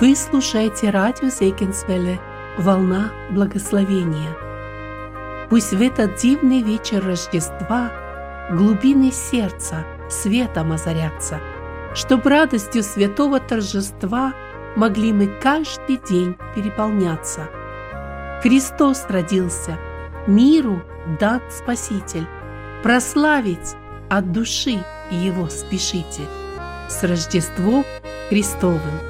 Вы слушаете радио Зейкинсвелле «Волна благословения». Пусть в этот дивный вечер Рождества глубины сердца светом озарятся, чтоб радостью святого торжества могли мы каждый день переполняться. Христос родился, миру дан Спаситель, прославить от души Его спешите. С Рождеством Христовым!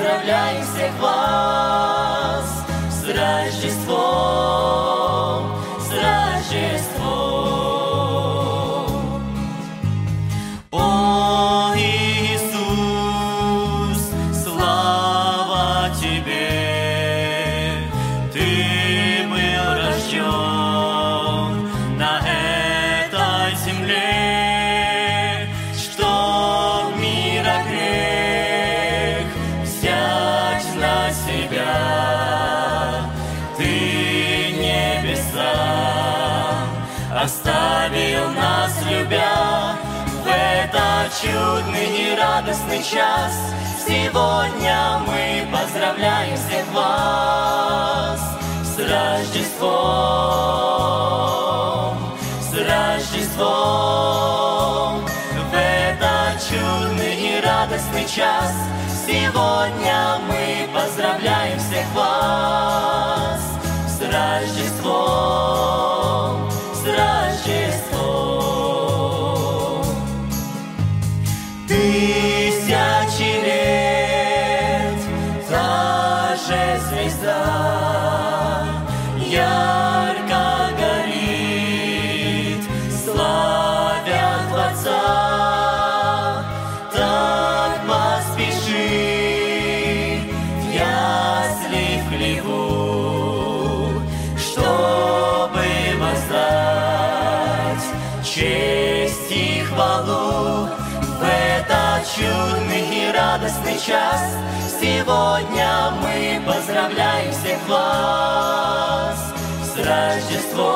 Мы поздравляем всех оставил нас, любя, в этот чудный и радостный час. Сегодня мы поздравляем всех вас с Рождеством, с Рождеством. В этот чудный и радостный час сегодня мы поздравляем всех вас с Рождеством с час. Сегодня мы поздравляем всех вас с Рождеством,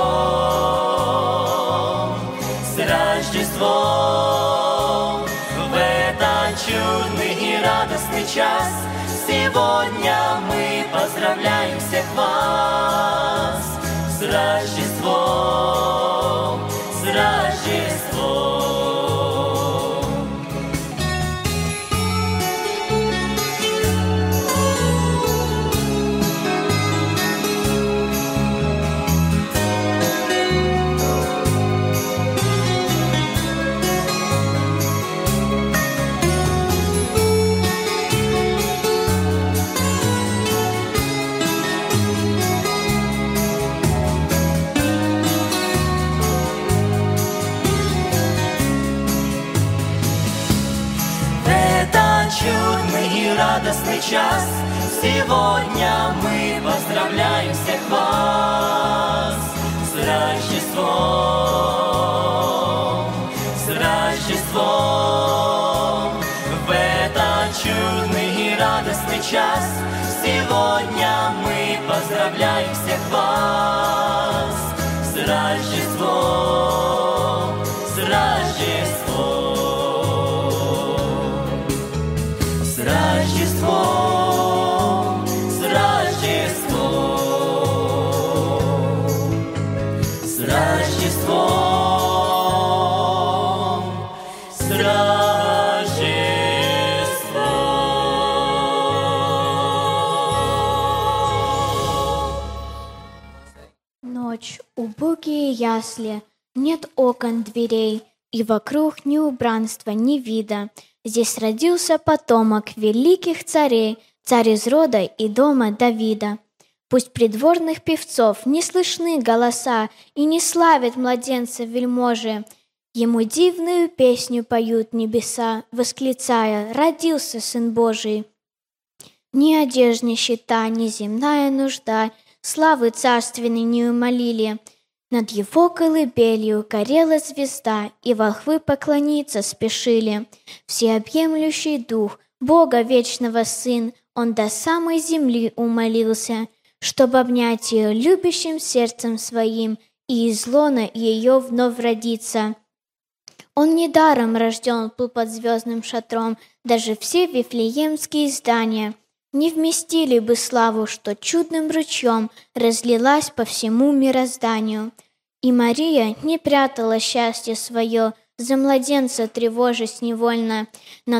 с Рождеством. В этот чудный и радостный час сегодня мы поздравляем всех вас с Рождеством, час. Сегодня мы поздравляем всех вас С Рождеством, с Рождеством. В этот чудный и радостный час Сегодня мы поздравляем всех вас С Рождеством, Рождеством, с Рождеством. Ночь, убогие ясли, нет окон, дверей, и вокруг ни убранства, ни вида. Здесь родился потомок великих царей, царь из рода и дома Давида. Пусть придворных певцов не слышны голоса и не славят младенца вельможи, Ему дивную песню поют небеса, восклицая «Родился Сын Божий». Ни одежда нищета, ни земная нужда, Славы царственной не умолили. Над его колыбелью горела звезда, И волхвы поклониться спешили. Всеобъемлющий дух, Бога вечного Сын, Он до самой земли умолился, Чтобы обнять ее любящим сердцем своим И из лона ее вновь родиться. Он недаром рожден был под звездным шатром, даже все вифлеемские здания не вместили бы славу, что чудным ручьем разлилась по всему мирозданию. И Мария не прятала счастье свое, за младенца тревожась невольно, но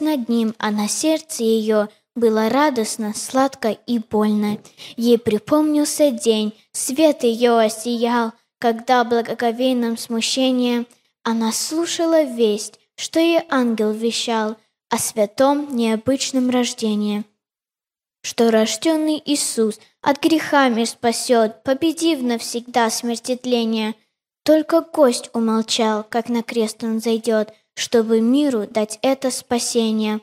над ним, а на сердце ее было радостно, сладко и больно. Ей припомнился день, свет ее осиял, когда благоговейным смущением она слушала весть, что ей ангел вещал о святом необычном рождении, что рожденный Иисус от греха мир спасет, победив навсегда смертетление. Только гость умолчал, как на крест он зайдет, чтобы миру дать это спасение.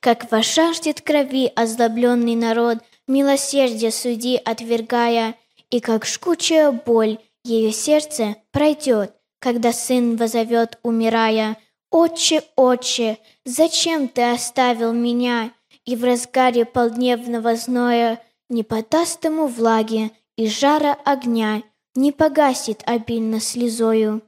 Как вожаждет крови озлобленный народ, милосердие суди отвергая, и как жгучая боль ее сердце пройдет, когда сын возовет, умирая, «Отче, отче, зачем ты оставил меня?» И в разгаре полдневного зноя не подаст ему влаги и жара огня, не погасит обильно слезою.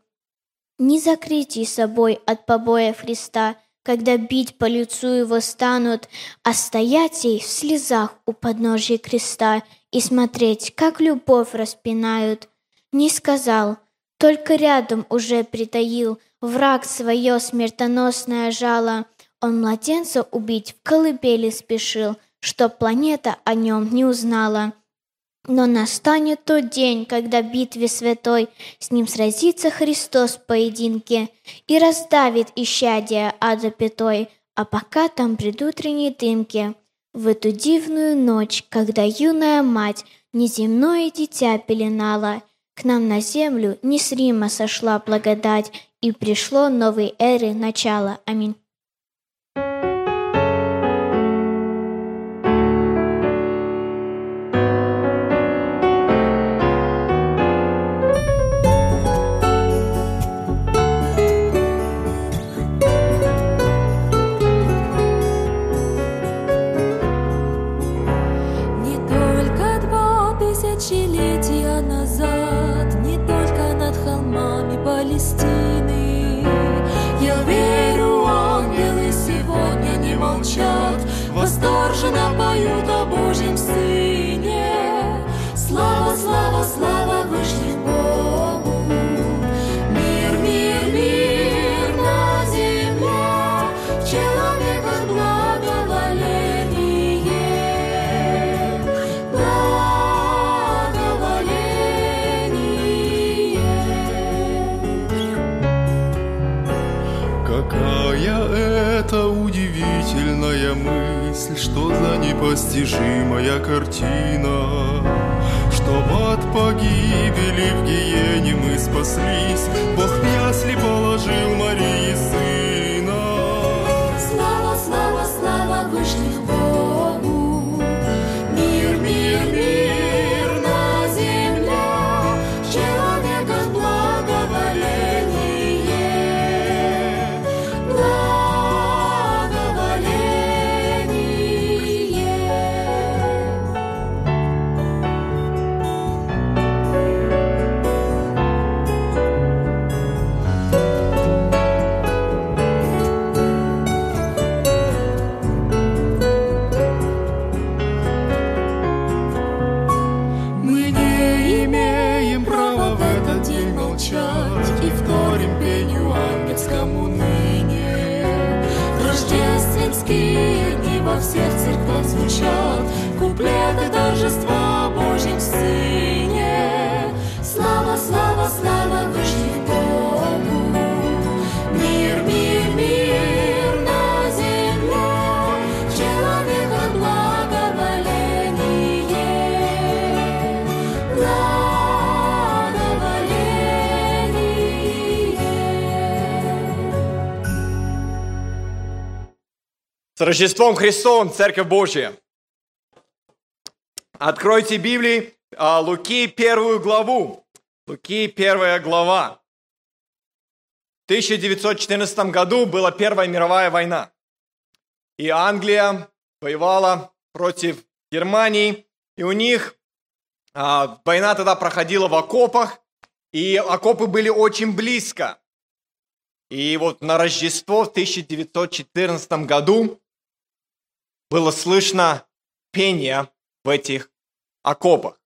Не закрытий собой от побоя Христа, когда бить по лицу его станут, а стоять ей в слезах у подножия креста и смотреть, как любовь распинают. Не сказал — только рядом уже притаил враг свое смертоносное жало. Он младенца убить в колыбели спешил, чтоб планета о нем не узнала. Но настанет тот день, когда в битве святой с ним сразится Христос в поединке и раздавит исчадие ада пятой, а пока там предутренней дымки. В эту дивную ночь, когда юная мать неземное дитя пеленала, к нам на землю не с Рима сошла благодать, и пришло новой эры начало. Аминь. Непостижимая картина Чтоб от погибели в гиене мы спаслись. Бог в ясли положил Марии С Рождеством Христовым, Церковь Божья! Откройте Библии, а, Луки первую главу. Луки первая глава. В 1914 году была Первая мировая война. И Англия воевала против Германии. И у них а, война тогда проходила в окопах. И окопы были очень близко. И вот на Рождество в 1914 году было слышно пение в этих окопах.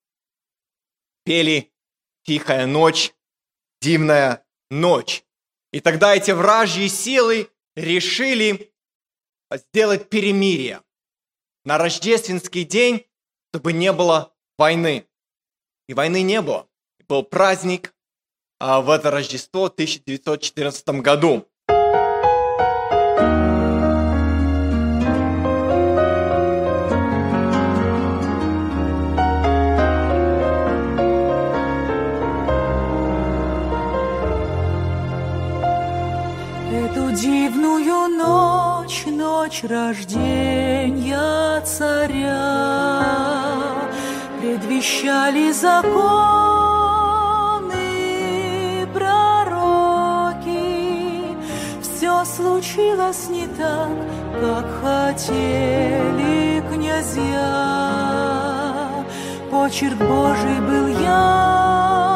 Пели «Тихая ночь, дивная ночь». И тогда эти вражьи силы решили сделать перемирие на рождественский день, чтобы не было войны. И войны не было. Был праздник а, в это Рождество в 1914 году. Дивную ночь, ночь рождения царя, предвещали законы пророки. Все случилось не так, как хотели князья. Почерк Божий был ясен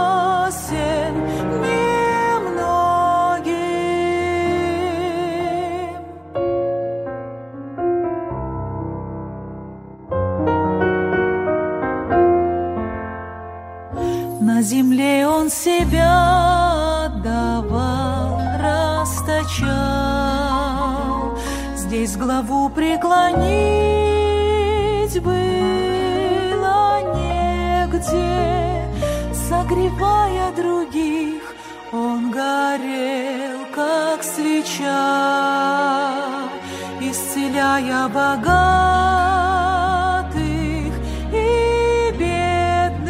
преклонить было негде, согревая других, он горел, как свеча, исцеляя богатых и бедных.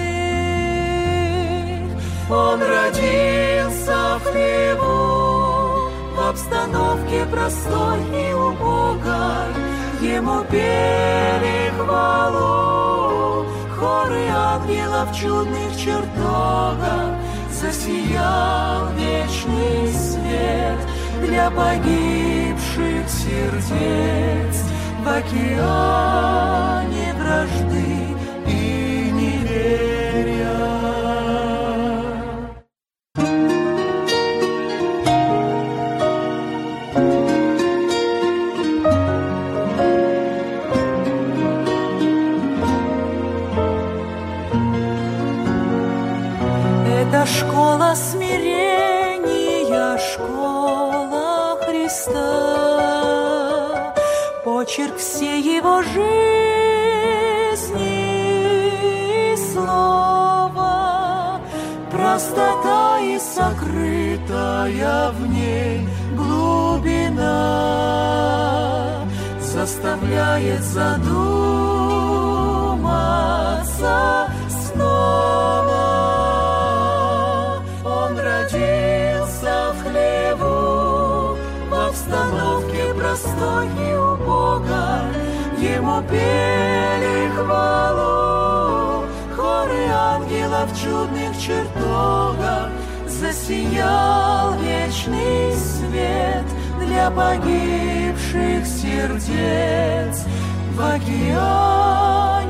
Он родился в хлеву, в обстановке простой и убогой. Ему пели хвалу, хоры ангелов чудных чертогах. Засиял вечный свет для погибших сердец в океане вражды простота и сокрытая в ней глубина заставляет задуматься снова. Он родился в хлеву, в обстановке простой и убогой. Ему пели хвалу, хоры ангелов в чертогах. Засиял вечный свет для погибших сердец в океане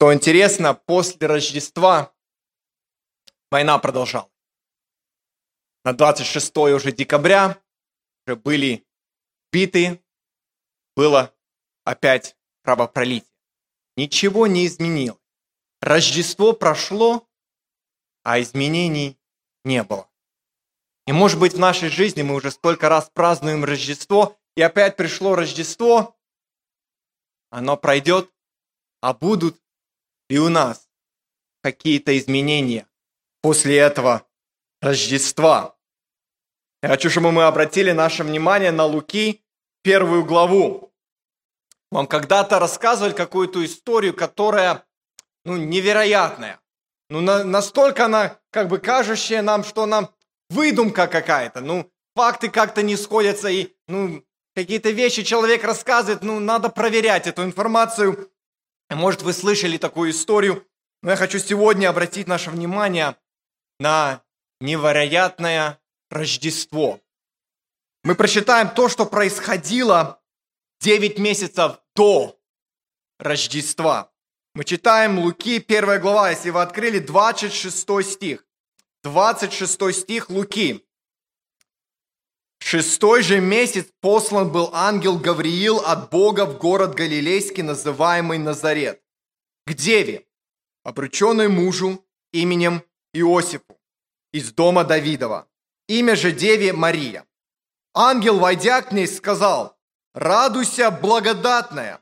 Что интересно, после Рождества война продолжалась. на 26 уже декабря уже были биты, было опять кровопролитие. Ничего не изменилось. Рождество прошло, а изменений не было. И может быть в нашей жизни мы уже столько раз празднуем Рождество, и опять пришло Рождество, оно пройдет, а будут и у нас какие-то изменения после этого Рождества. Я хочу, чтобы мы обратили наше внимание на Луки, первую главу. Вам когда-то рассказывали какую-то историю, которая ну, невероятная. Ну, на, настолько она как бы кажущая нам, что нам выдумка какая-то. Ну, факты как-то не сходятся, и ну, какие-то вещи человек рассказывает, ну, надо проверять эту информацию. Может, вы слышали такую историю, но я хочу сегодня обратить наше внимание на невероятное Рождество. Мы прочитаем то, что происходило 9 месяцев до Рождества. Мы читаем Луки, 1 глава, если вы открыли, 26 стих. 26 стих Луки. Шестой же месяц послан был ангел Гавриил от Бога в город Галилейский, называемый Назарет, к деве, обрученной мужу именем Иосифу, из дома Давидова. Имя же деве Мария. Ангел, войдя к ней, сказал, «Радуйся, благодатная,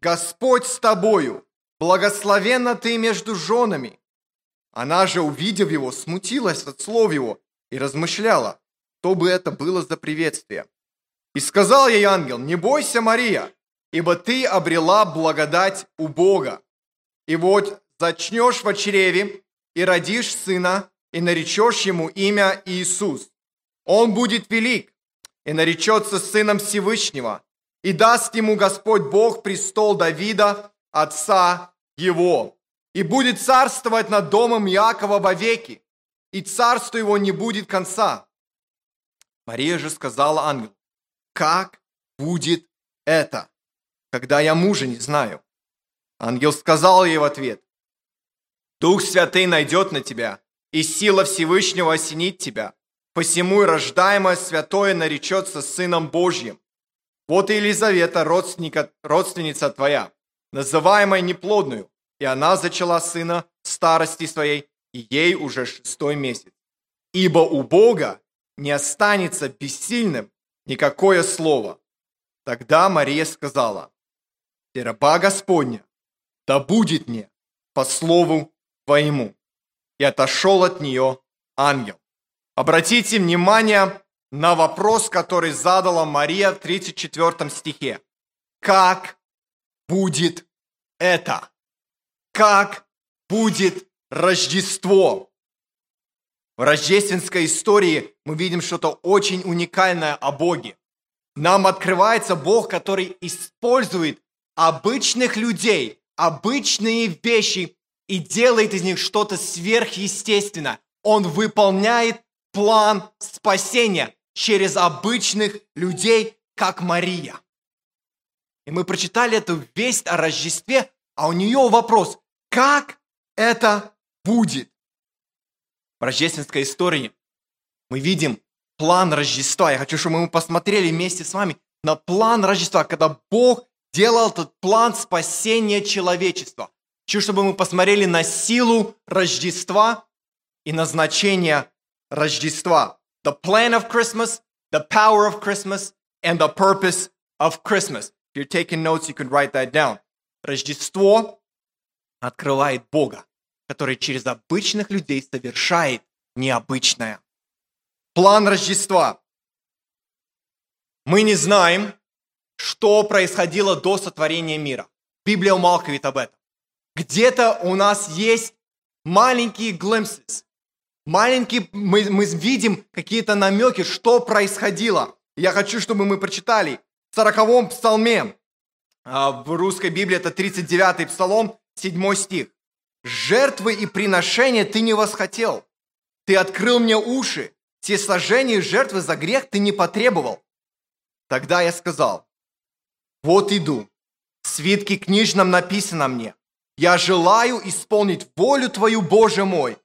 Господь с тобою, благословенна ты между женами». Она же, увидев его, смутилась от слов его и размышляла, что бы это было за приветствие. И сказал ей ангел, «Не бойся, Мария, ибо ты обрела благодать у Бога. И вот зачнешь в чреве и родишь сына, и наречешь ему имя Иисус. Он будет велик и наречется сыном Всевышнего, и даст ему Господь Бог престол Давида, отца его, и будет царствовать над домом Иакова вовеки, и царство его не будет конца. Мария же сказала ангелу, как будет это, когда я мужа не знаю? Ангел сказал ей в ответ, Дух Святый найдет на тебя, и сила Всевышнего осенит тебя. Посему и рождаемое святое наречется Сыном Божьим. Вот и Елизавета, родственника, родственница твоя, называемая неплодную, и она зачала сына старости своей, и ей уже шестой месяц. Ибо у Бога не останется бессильным никакое слово. Тогда Мария сказала, «Раба Господня, да будет мне по слову твоему» и отошел от нее ангел. Обратите внимание на вопрос, который задала Мария в 34 стихе. Как будет это? Как будет Рождество? В рождественской истории мы видим что-то очень уникальное о Боге. Нам открывается Бог, который использует обычных людей, обычные вещи и делает из них что-то сверхъестественное. Он выполняет план спасения через обычных людей, как Мария. И мы прочитали эту весть о Рождестве, а у нее вопрос, как это будет? В рождественской истории мы видим план Рождества. Я хочу, чтобы мы посмотрели вместе с вами на план Рождества, когда Бог делал этот план спасения человечества. Хочу, чтобы мы посмотрели на силу Рождества и назначение Рождества. The plan of Christmas, the power of Christmas, and the purpose of Christmas. If you're taking notes, you can write that down. Рождество открывает Бога, который через обычных людей совершает необычное. План Рождества. Мы не знаем, что происходило до сотворения мира. Библия умалкивает об этом где-то у нас есть маленькие glimpses, маленькие, мы, мы видим какие-то намеки, что происходило. Я хочу, чтобы мы прочитали в 40 псалме, а, в русской Библии это 39 псалом, 7 стих. «Жертвы и приношения ты не восхотел, ты открыл мне уши, все сожжения и жертвы за грех ты не потребовал». Тогда я сказал, «Вот иду, в свитке книжном написано мне, я желаю исполнить волю Твою, Боже мой,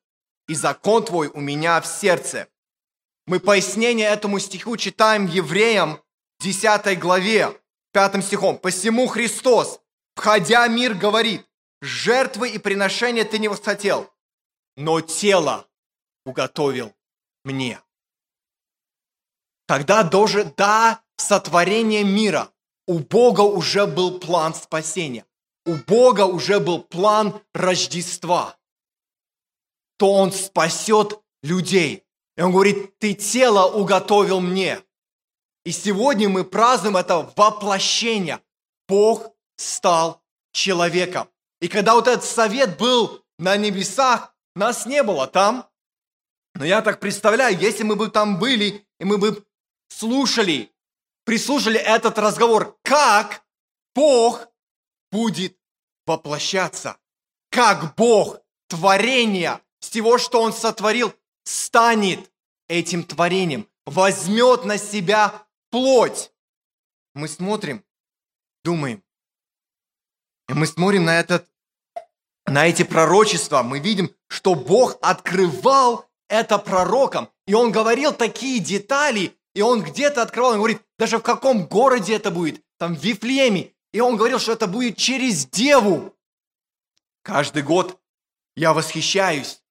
и закон Твой у меня в сердце. Мы пояснение этому стиху читаем Евреям 10 главе, 5 стихом. «Посему Христос, входя в мир, говорит, жертвы и приношения ты не восхотел, но тело уготовил мне». Когда даже до сотворения мира у Бога уже был план спасения, у Бога уже был план Рождества, то Он спасет людей. И Он говорит, ты тело уготовил мне. И сегодня мы празднуем это воплощение. Бог стал человеком. И когда вот этот совет был на небесах, нас не было там. Но я так представляю, если мы бы там были, и мы бы слушали, прислушали этот разговор, как Бог будет воплощаться, как Бог, творение, всего, что Он сотворил, станет этим творением, возьмет на себя плоть. Мы смотрим, думаем, и мы смотрим на, этот, на эти пророчества, мы видим, что Бог открывал это пророкам, и Он говорил такие детали, и Он где-то открывал, Он говорит, даже в каком городе это будет, там в Вифлееме, и Он говорил, что это будет через Деву. Каждый год я восхищаюсь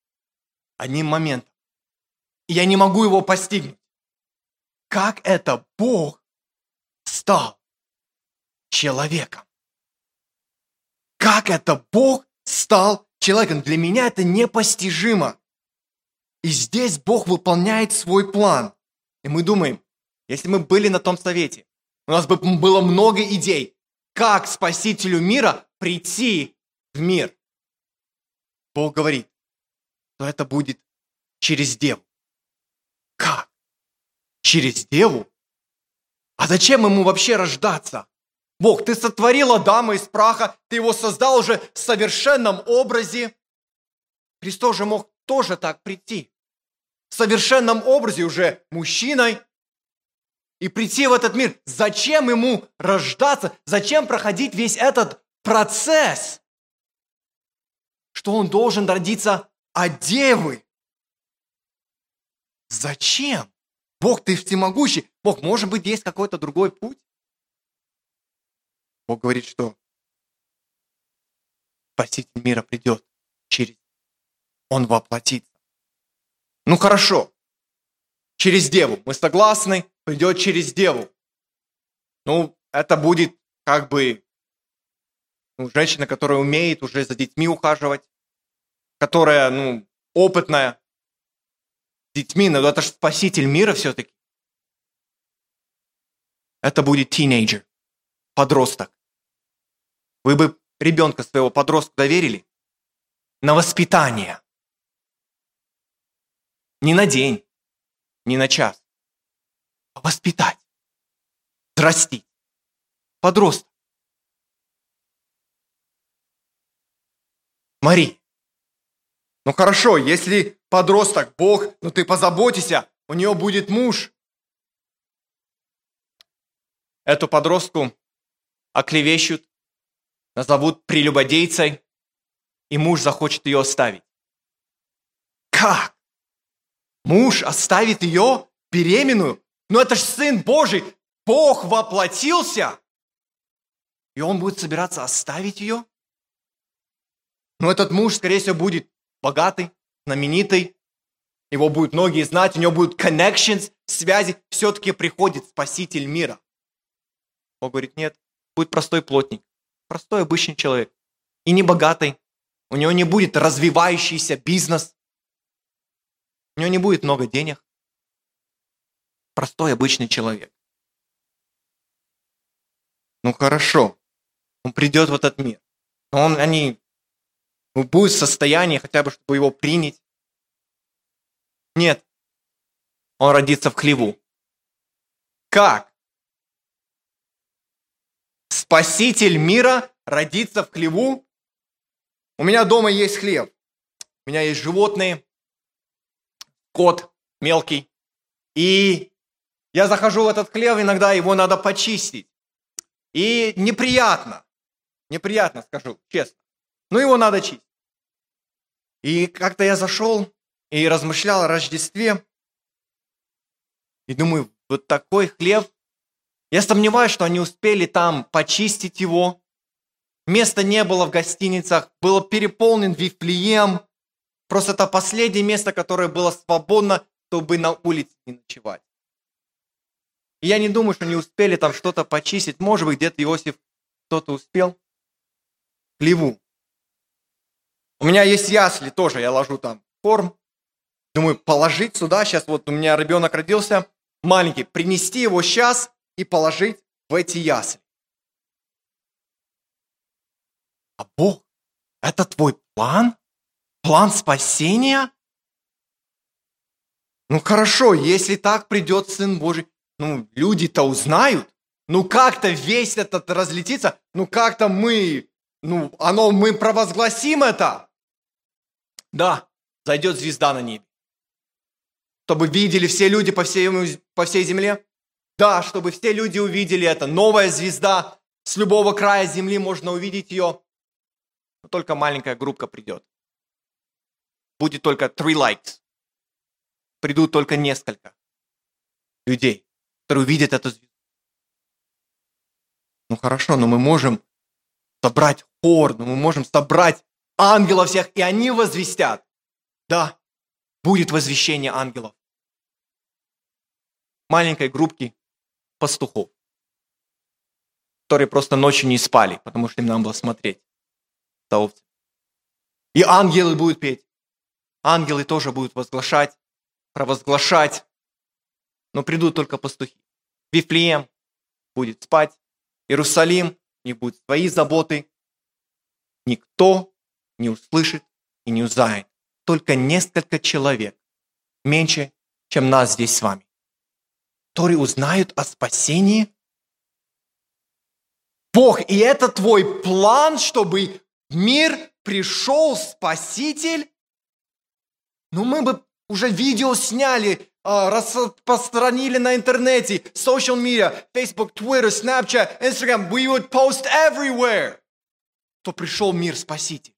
одним моментом. И я не могу его постигнуть. Как это Бог стал человеком? Как это Бог стал человеком? Для меня это непостижимо. И здесь Бог выполняет свой план. И мы думаем, если мы были на том совете, у нас бы было много идей, как Спасителю мира прийти в мир. Бог говорит, то это будет через Деву. Как? Через Деву? А зачем ему вообще рождаться? Бог, ты сотворил Адама из праха, ты его создал уже в совершенном образе. Христос же мог тоже так прийти. В совершенном образе уже мужчиной. И прийти в этот мир. Зачем ему рождаться? Зачем проходить весь этот процесс? Что он должен родиться а девы. Зачем? Бог, ты всемогущий. Бог, может быть, есть какой-то другой путь? Бог говорит, что Спаситель мира придет через... Он воплотится. Ну хорошо. Через Деву. Мы согласны, придет через Деву. Ну, это будет как бы ну, женщина, которая умеет уже за детьми ухаживать, которая, ну, опытная, с детьми, но это же спаситель мира все-таки. Это будет тинейджер, подросток. Вы бы ребенка своего подростка доверили на воспитание. Не на день, не на час, а воспитать, растить. Подросток. Мари, ну хорошо, если подросток, Бог, ну ты позаботься, у нее будет муж. Эту подростку оклевещут, назовут прелюбодейцей, и муж захочет ее оставить. Как? Муж оставит ее беременную? Ну это ж Сын Божий, Бог воплотился. И он будет собираться оставить ее? Но ну, этот муж, скорее всего, будет богатый, знаменитый, его будут многие знать, у него будут connections, связи, все-таки приходит Спаситель мира. Он говорит, нет, будет простой плотник, простой обычный человек. И не богатый, у него не будет развивающийся бизнес, у него не будет много денег. Простой обычный человек. Ну хорошо, он придет в этот мир. Но он, они будет в состоянии хотя бы, чтобы его принять. Нет. Он родится в хлеву. Как? Спаситель мира родится в хлеву? У меня дома есть хлеб. У меня есть животные, кот мелкий. И я захожу в этот хлев, иногда его надо почистить. И неприятно. Неприятно, скажу, честно. Но его надо чистить. И как-то я зашел и размышлял о Рождестве. И думаю, вот такой хлеб. Я сомневаюсь, что они успели там почистить его. Места не было в гостиницах, было переполнен Вифлеем. Просто это последнее место, которое было свободно, чтобы на улице не ночевать. И я не думаю, что они успели там что-то почистить. Может быть, где-то Иосиф кто-то успел. Хлеву. У меня есть ясли тоже, я ложу там корм. Думаю, положить сюда, сейчас вот у меня ребенок родился, маленький, принести его сейчас и положить в эти ясли. А Бог, это твой план? План спасения? Ну хорошо, если так придет Сын Божий, ну люди-то узнают, ну как-то весь этот разлетится, ну как-то мы, ну оно, мы провозгласим это. Да, зайдет звезда на небе. Чтобы видели все люди по всей, по всей земле? Да, чтобы все люди увидели это. Новая звезда, с любого края земли можно увидеть ее. Но только маленькая группка придет. Будет только three likes. Придут только несколько людей, которые увидят эту звезду. Ну хорошо, но мы можем собрать хор, но мы можем собрать ангелов всех, и они возвестят. Да, будет возвещение ангелов. Маленькой группки пастухов, которые просто ночью не спали, потому что им надо было смотреть за овцами. И ангелы будут петь. Ангелы тоже будут возглашать, провозглашать. Но придут только пастухи. Вифлеем будет спать. Иерусалим, не будет свои заботы. Никто не услышит и не узнает. Только несколько человек, меньше, чем нас здесь с вами, которые узнают о спасении. Бог, и это твой план, чтобы в мир пришел Спаситель? Ну, мы бы уже видео сняли, а, распространили на интернете, social media, Facebook, Twitter, Snapchat, Instagram. We would post everywhere то пришел мир Спаситель.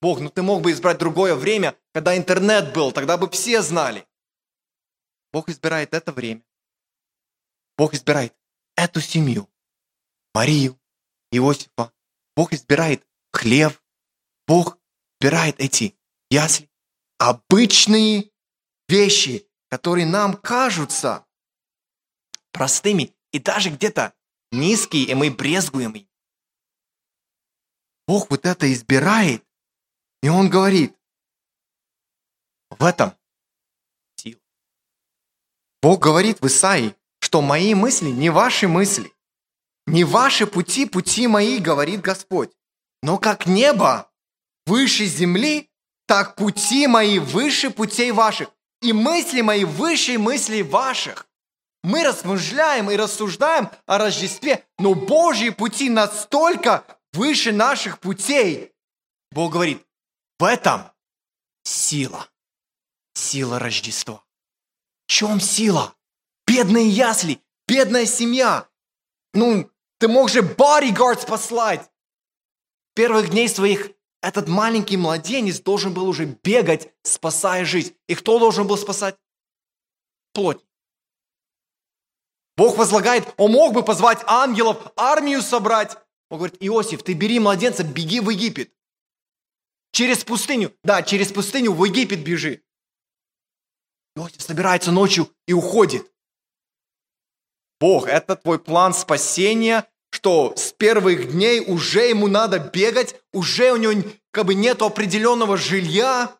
Бог, ну ты мог бы избрать другое время, когда интернет был, тогда бы все знали. Бог избирает это время. Бог избирает эту семью, Марию, Иосифа. Бог избирает хлеб. Бог избирает эти ясли. Обычные вещи, которые нам кажутся простыми и даже где-то низкие, и мы брезгуем им. Бог вот это избирает, и Он говорит, в этом. Бог говорит в Исаии, что мои мысли не ваши мысли, не ваши пути, пути мои, говорит Господь. Но как небо выше земли, так пути мои выше путей ваших, и мысли мои выше мыслей ваших. Мы размышляем и рассуждаем о Рождестве, но Божьи пути настолько выше наших путей. Бог говорит, в этом сила. Сила Рождества. Чем сила? Бедные ясли, бедная семья. Ну, ты мог же bodyguards послать. Первых дней своих этот маленький младенец должен был уже бегать, спасая жизнь. И кто должен был спасать? Плоть. Бог возлагает, он мог бы позвать ангелов, армию собрать, он говорит, Иосиф, ты бери младенца, беги в Египет. Через пустыню. Да, через пустыню в Египет бежи. Иосиф собирается ночью и уходит. Бог, это твой план спасения, что с первых дней уже ему надо бегать, уже у него как бы нет определенного жилья,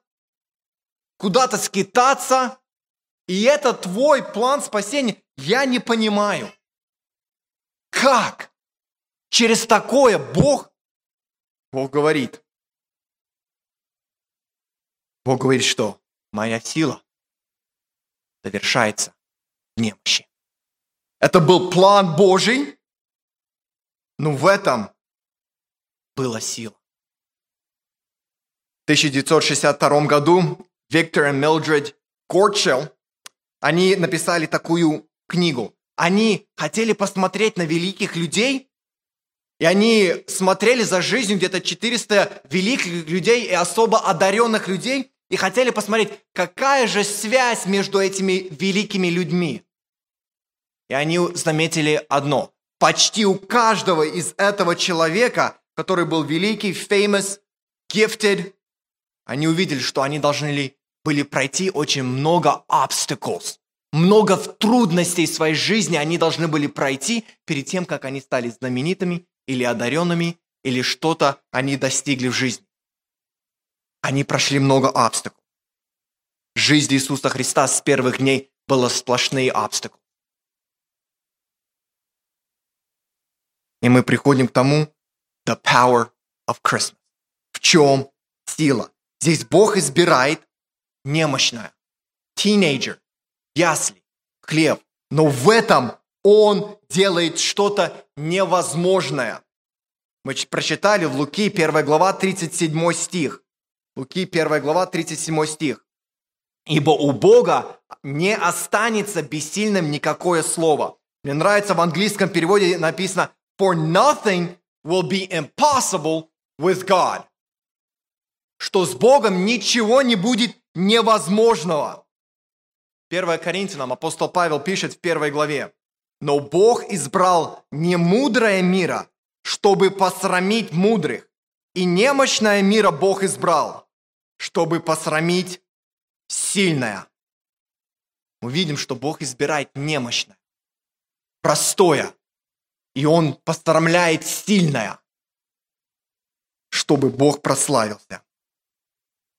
куда-то скитаться. И это твой план спасения. Я не понимаю. Как? Через такое Бог, Бог говорит, Бог говорит, что моя сила завершается в немощи. Это был план Божий, но в этом была сила. В 1962 году Виктор и Милдред Кортчелл, они написали такую книгу. Они хотели посмотреть на великих людей, и они смотрели за жизнью где-то 400 великих людей и особо одаренных людей. И хотели посмотреть, какая же связь между этими великими людьми. И они заметили одно. Почти у каждого из этого человека, который был великий, famous, gifted, они увидели, что они должны были пройти очень много obstacles, много трудностей в своей жизни они должны были пройти перед тем, как они стали знаменитыми или одаренными, или что-то они достигли в жизни. Они прошли много обстаков. Жизнь Иисуса Христа с первых дней была сплошные обстаклы. И мы приходим к тому, the power of Christmas. В чем сила? Здесь Бог избирает немощное, teenager, ясли, хлеб. Но в этом Он делает что-то невозможное. Мы прочитали в Луки 1 глава 37 стих. Луки 1 глава 37 стих. «Ибо у Бога не останется бессильным никакое слово». Мне нравится в английском переводе написано For nothing will be impossible with God. Что с Богом ничего не будет невозможного. 1 Коринфянам апостол Павел пишет в первой главе. Но Бог избрал не мудрое мира, чтобы посрамить мудрых, и немощное мира Бог избрал, чтобы посрамить сильное. Мы видим, что Бог избирает немощное, простое, и Он пострамляет сильное, чтобы Бог прославился.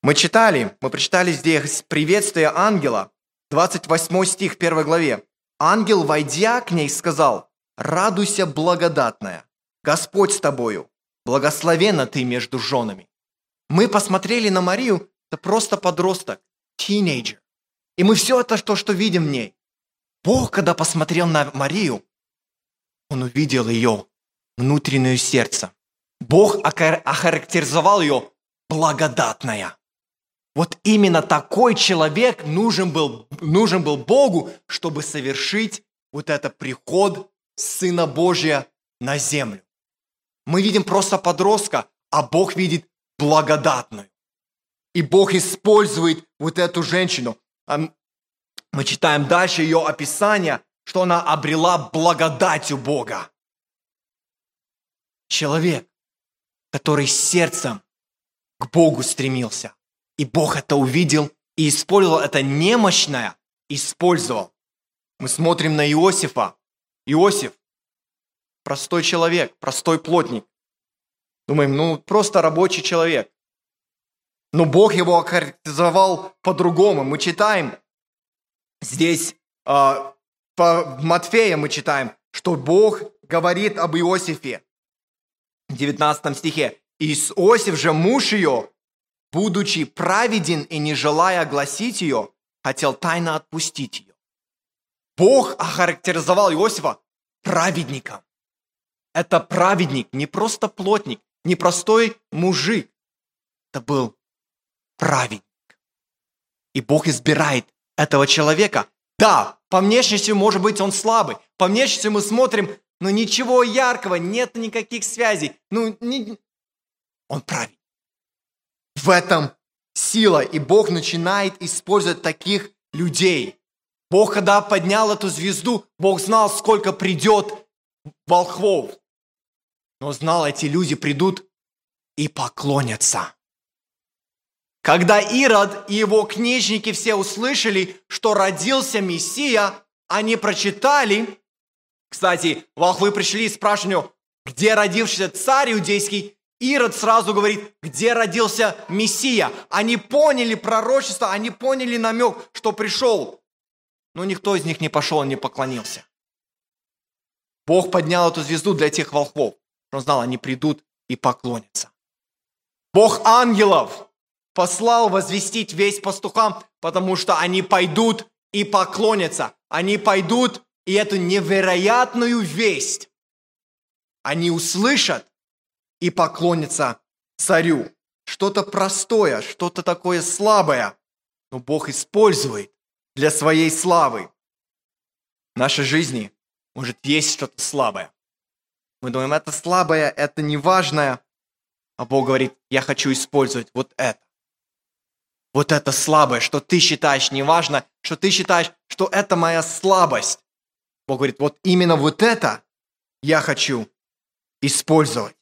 Мы читали, мы прочитали здесь приветствие ангела, 28 стих 1 главе. Ангел, войдя к ней, сказал, «Радуйся, благодатная, Господь с тобою, благословена ты между женами». Мы посмотрели на Марию, это просто подросток, тинейджер. И мы все это то, что видим в ней. Бог, когда посмотрел на Марию, он увидел ее внутреннее сердце. Бог охарактеризовал ее благодатная. Вот именно такой человек нужен был, нужен был Богу, чтобы совершить вот это приход Сына Божия на землю. Мы видим просто подростка, а Бог видит благодатную. И Бог использует вот эту женщину. Мы читаем дальше ее описание, что она обрела благодать у Бога. Человек, который сердцем к Богу стремился. И Бог это увидел и использовал это немощное, использовал. Мы смотрим на Иосифа. Иосиф, простой человек, простой плотник. Думаем, ну просто рабочий человек. Но Бог его охарактеризовал по-другому. Мы читаем здесь, э, по Матфея мы читаем, что Бог говорит об Иосифе. В 19 стихе. Иосиф же муж ее, будучи праведен и не желая огласить ее, хотел тайно отпустить ее. Бог охарактеризовал Иосифа праведником. Это праведник, не просто плотник, не простой мужик. Это был праведник. И Бог избирает этого человека. Да, по внешности, может быть, он слабый. По внешности мы смотрим, но ничего яркого, нет никаких связей. Ну, не... он праведник. В этом сила, и Бог начинает использовать таких людей. Бог, когда поднял эту звезду, Бог знал, сколько придет волхвов. Но знал, эти люди придут и поклонятся. Когда Ирод и его книжники все услышали, что родился Мессия, они прочитали, кстати, волхвы пришли и спрашивали, где родившийся царь иудейский, Ирод сразу говорит, где родился Мессия. Они поняли пророчество, они поняли намек, что пришел. Но никто из них не пошел и не поклонился. Бог поднял эту звезду для тех волхвов. Он знал, они придут и поклонятся. Бог ангелов послал возвестить весь пастухам, потому что они пойдут и поклонятся. Они пойдут и эту невероятную весть они услышат и поклонится царю. Что-то простое, что-то такое слабое, но Бог использует для своей славы. В нашей жизни может есть что-то слабое. Мы думаем, это слабое, это неважное, а Бог говорит, я хочу использовать вот это. вот это слабое, что ты считаешь неважно, что ты считаешь, что это моя слабость. Бог говорит, вот именно вот это я хочу использовать.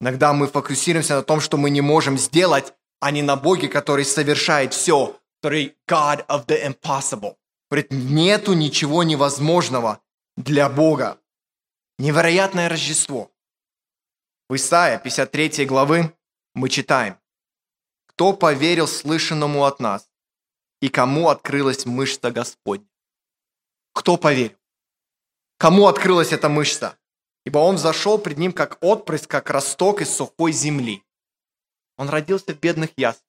Иногда мы фокусируемся на том, что мы не можем сделать, а не на Боге, который совершает все, который God of the impossible. Говорит, нету ничего невозможного для Бога. Невероятное Рождество. В Исаия 53 главы мы читаем, «Кто поверил слышанному от нас, и кому открылась мышца Господня?» Кто поверил? Кому открылась эта мышца? Ибо он зашел пред ним как отпрыск, как росток из сухой земли. Он родился в бедных яслях,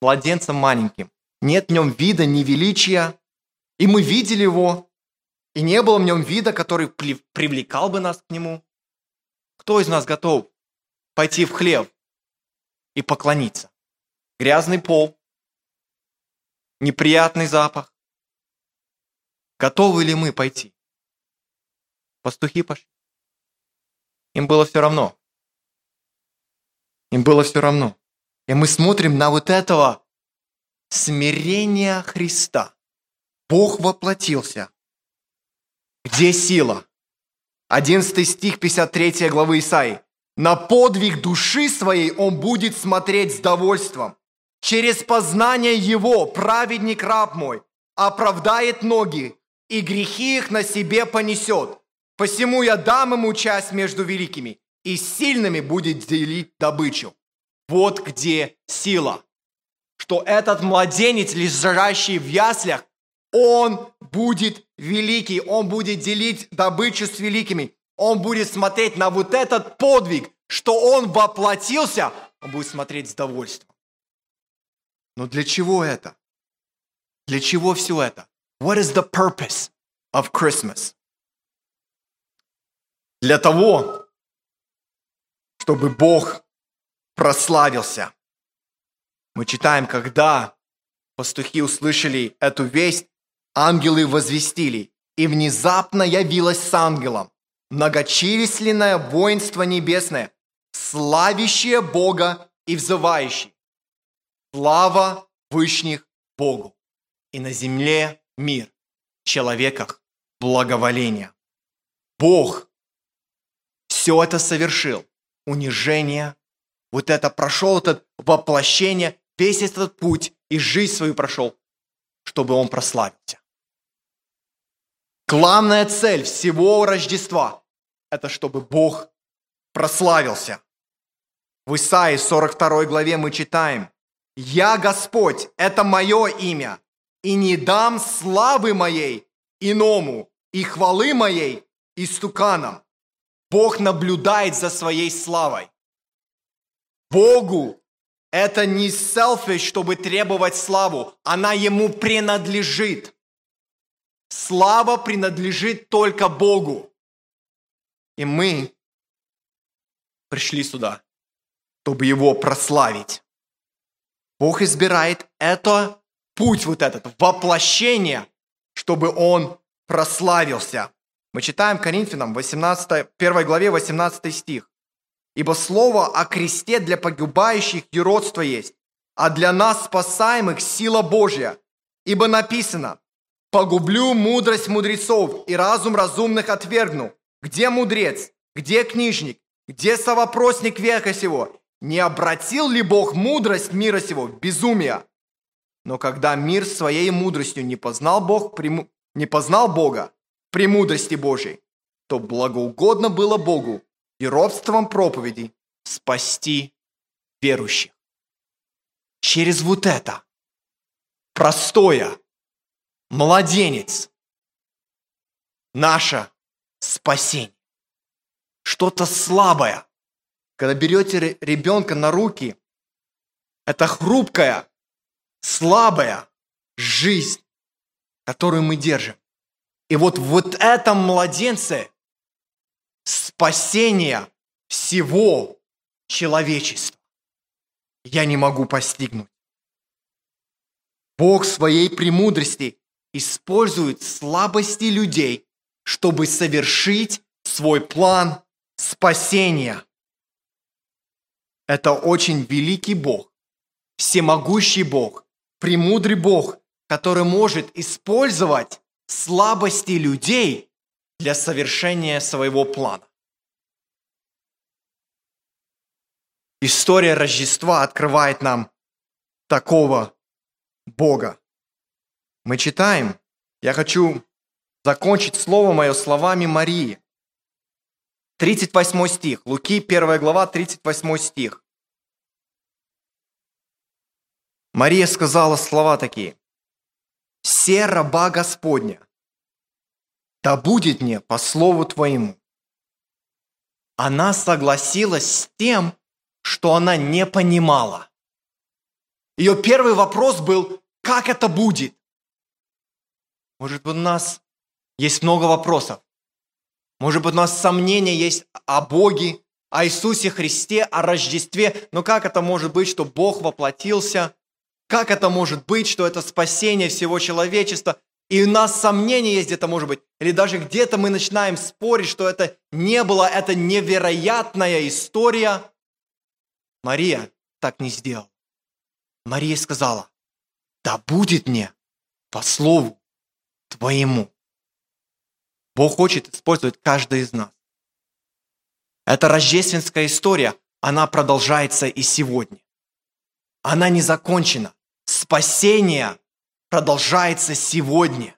младенцем маленьким. Нет в нем вида ни величия, и мы видели его, и не было в нем вида, который привлекал бы нас к нему. Кто из нас готов пойти в хлев и поклониться? Грязный пол, неприятный запах. Готовы ли мы пойти? Пастухи пошли. Им было все равно. Им было все равно. И мы смотрим на вот этого смирения Христа. Бог воплотился. Где сила? 11 стих 53 главы Исаии. На подвиг души своей он будет смотреть с довольством. Через познание его праведник раб мой оправдает ноги, и грехи их на себе понесет. Посему я дам ему часть между великими, и сильными будет делить добычу. Вот где сила. Что этот младенец, лежащий в яслях, он будет великий, он будет делить добычу с великими. Он будет смотреть на вот этот подвиг, что он воплотился, он будет смотреть с довольством. Но для чего это? Для чего все это? What is the purpose of Christmas? Для того, чтобы Бог прославился. Мы читаем, когда пастухи услышали эту весть, ангелы возвестили, и внезапно явилось с ангелом многочисленное воинство небесное, славящее Бога и взывающее. Слава Вышних Богу, и на земле мир, в человеках благоволение. Бог все это совершил. Унижение, вот это прошел, этот воплощение, весь этот путь и жизнь свою прошел, чтобы он прославился. Главная цель всего Рождества – это чтобы Бог прославился. В Исаии 42 главе мы читаем «Я Господь, это мое имя, и не дам славы моей иному, и хвалы моей истуканам». Бог наблюдает за своей славой. Богу это не selfish, чтобы требовать славу. Она ему принадлежит. Слава принадлежит только Богу. И мы пришли сюда, чтобы Его прославить. Бог избирает это путь вот этот, воплощение, чтобы Он прославился. Мы читаем Коринфянам 18, 1 главе 18 стих. «Ибо слово о кресте для погибающих юродство есть, а для нас спасаемых сила Божья. Ибо написано, Погублю мудрость мудрецов и разум разумных отвергну. Где мудрец? Где книжник? Где совопросник века сего? Не обратил ли Бог мудрость мира сего в безумие? Но когда мир своей мудростью не познал, Бог, не познал Бога, премудрости Божией, то благоугодно было Богу и робством проповеди спасти верующих. Через вот это простое, младенец, наше спасение. Что-то слабое. Когда берете ребенка на руки, это хрупкая, слабая жизнь, которую мы держим. И вот в вот этом младенце спасение всего человечества я не могу постигнуть. Бог своей премудрости использует слабости людей, чтобы совершить свой план спасения. Это очень великий Бог, всемогущий Бог, премудрый Бог, который может использовать слабости людей для совершения своего плана. История Рождества открывает нам такого Бога. Мы читаем, я хочу закончить слово мое словами Марии. 38 стих, Луки 1 глава, 38 стих. Мария сказала слова такие. «Се раба Господня, да будет мне по слову Твоему». Она согласилась с тем, что она не понимала. Ее первый вопрос был, как это будет? Может быть, у нас есть много вопросов. Может быть, у нас сомнения есть о Боге, о Иисусе Христе, о Рождестве. Но как это может быть, что Бог воплотился? Как это может быть, что это спасение всего человечества? И у нас сомнения есть где-то, может быть. Или даже где-то мы начинаем спорить, что это не было, это невероятная история. Мария так не сделала. Мария сказала, да будет мне по слову твоему. Бог хочет использовать каждый из нас. Эта рождественская история, она продолжается и сегодня. Она не закончена. Спасение продолжается сегодня.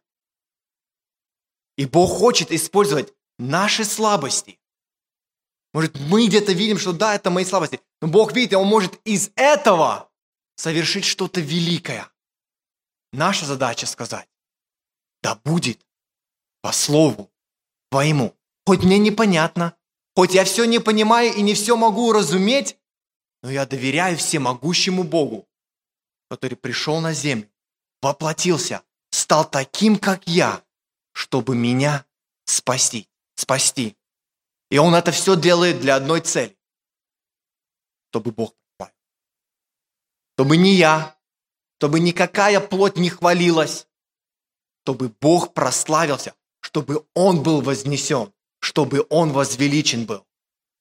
И Бог хочет использовать наши слабости. Может, мы где-то видим, что да, это мои слабости. Но Бог видит, и Он может из этого совершить что-то великое. Наша задача сказать, да будет по слову твоему. Хоть мне непонятно, хоть я все не понимаю и не все могу разуметь, но я доверяю всемогущему Богу, который пришел на землю, воплотился, стал таким, как я, чтобы меня спасти. спасти. И Он это все делает для одной цели, чтобы Бог прославил. Чтобы не я, чтобы никакая плоть не хвалилась, чтобы Бог прославился, чтобы Он был вознесен, чтобы Он возвеличен был.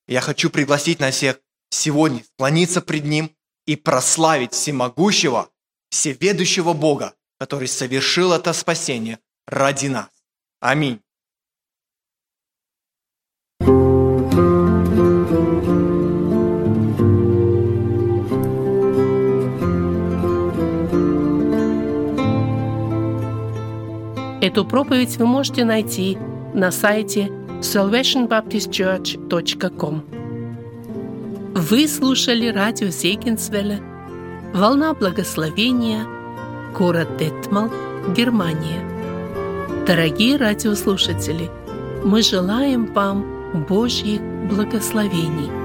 Я хочу пригласить на всех сегодня склониться пред Ним и прославить всемогущего, всеведущего Бога, который совершил это спасение ради нас. Аминь. Эту проповедь вы можете найти на сайте salvationbaptistchurch.com. Вы слушали радио Зейгенсвелле «Волна благословения», город Детмал, Германия. Дорогие радиослушатели, мы желаем вам Божьих благословений.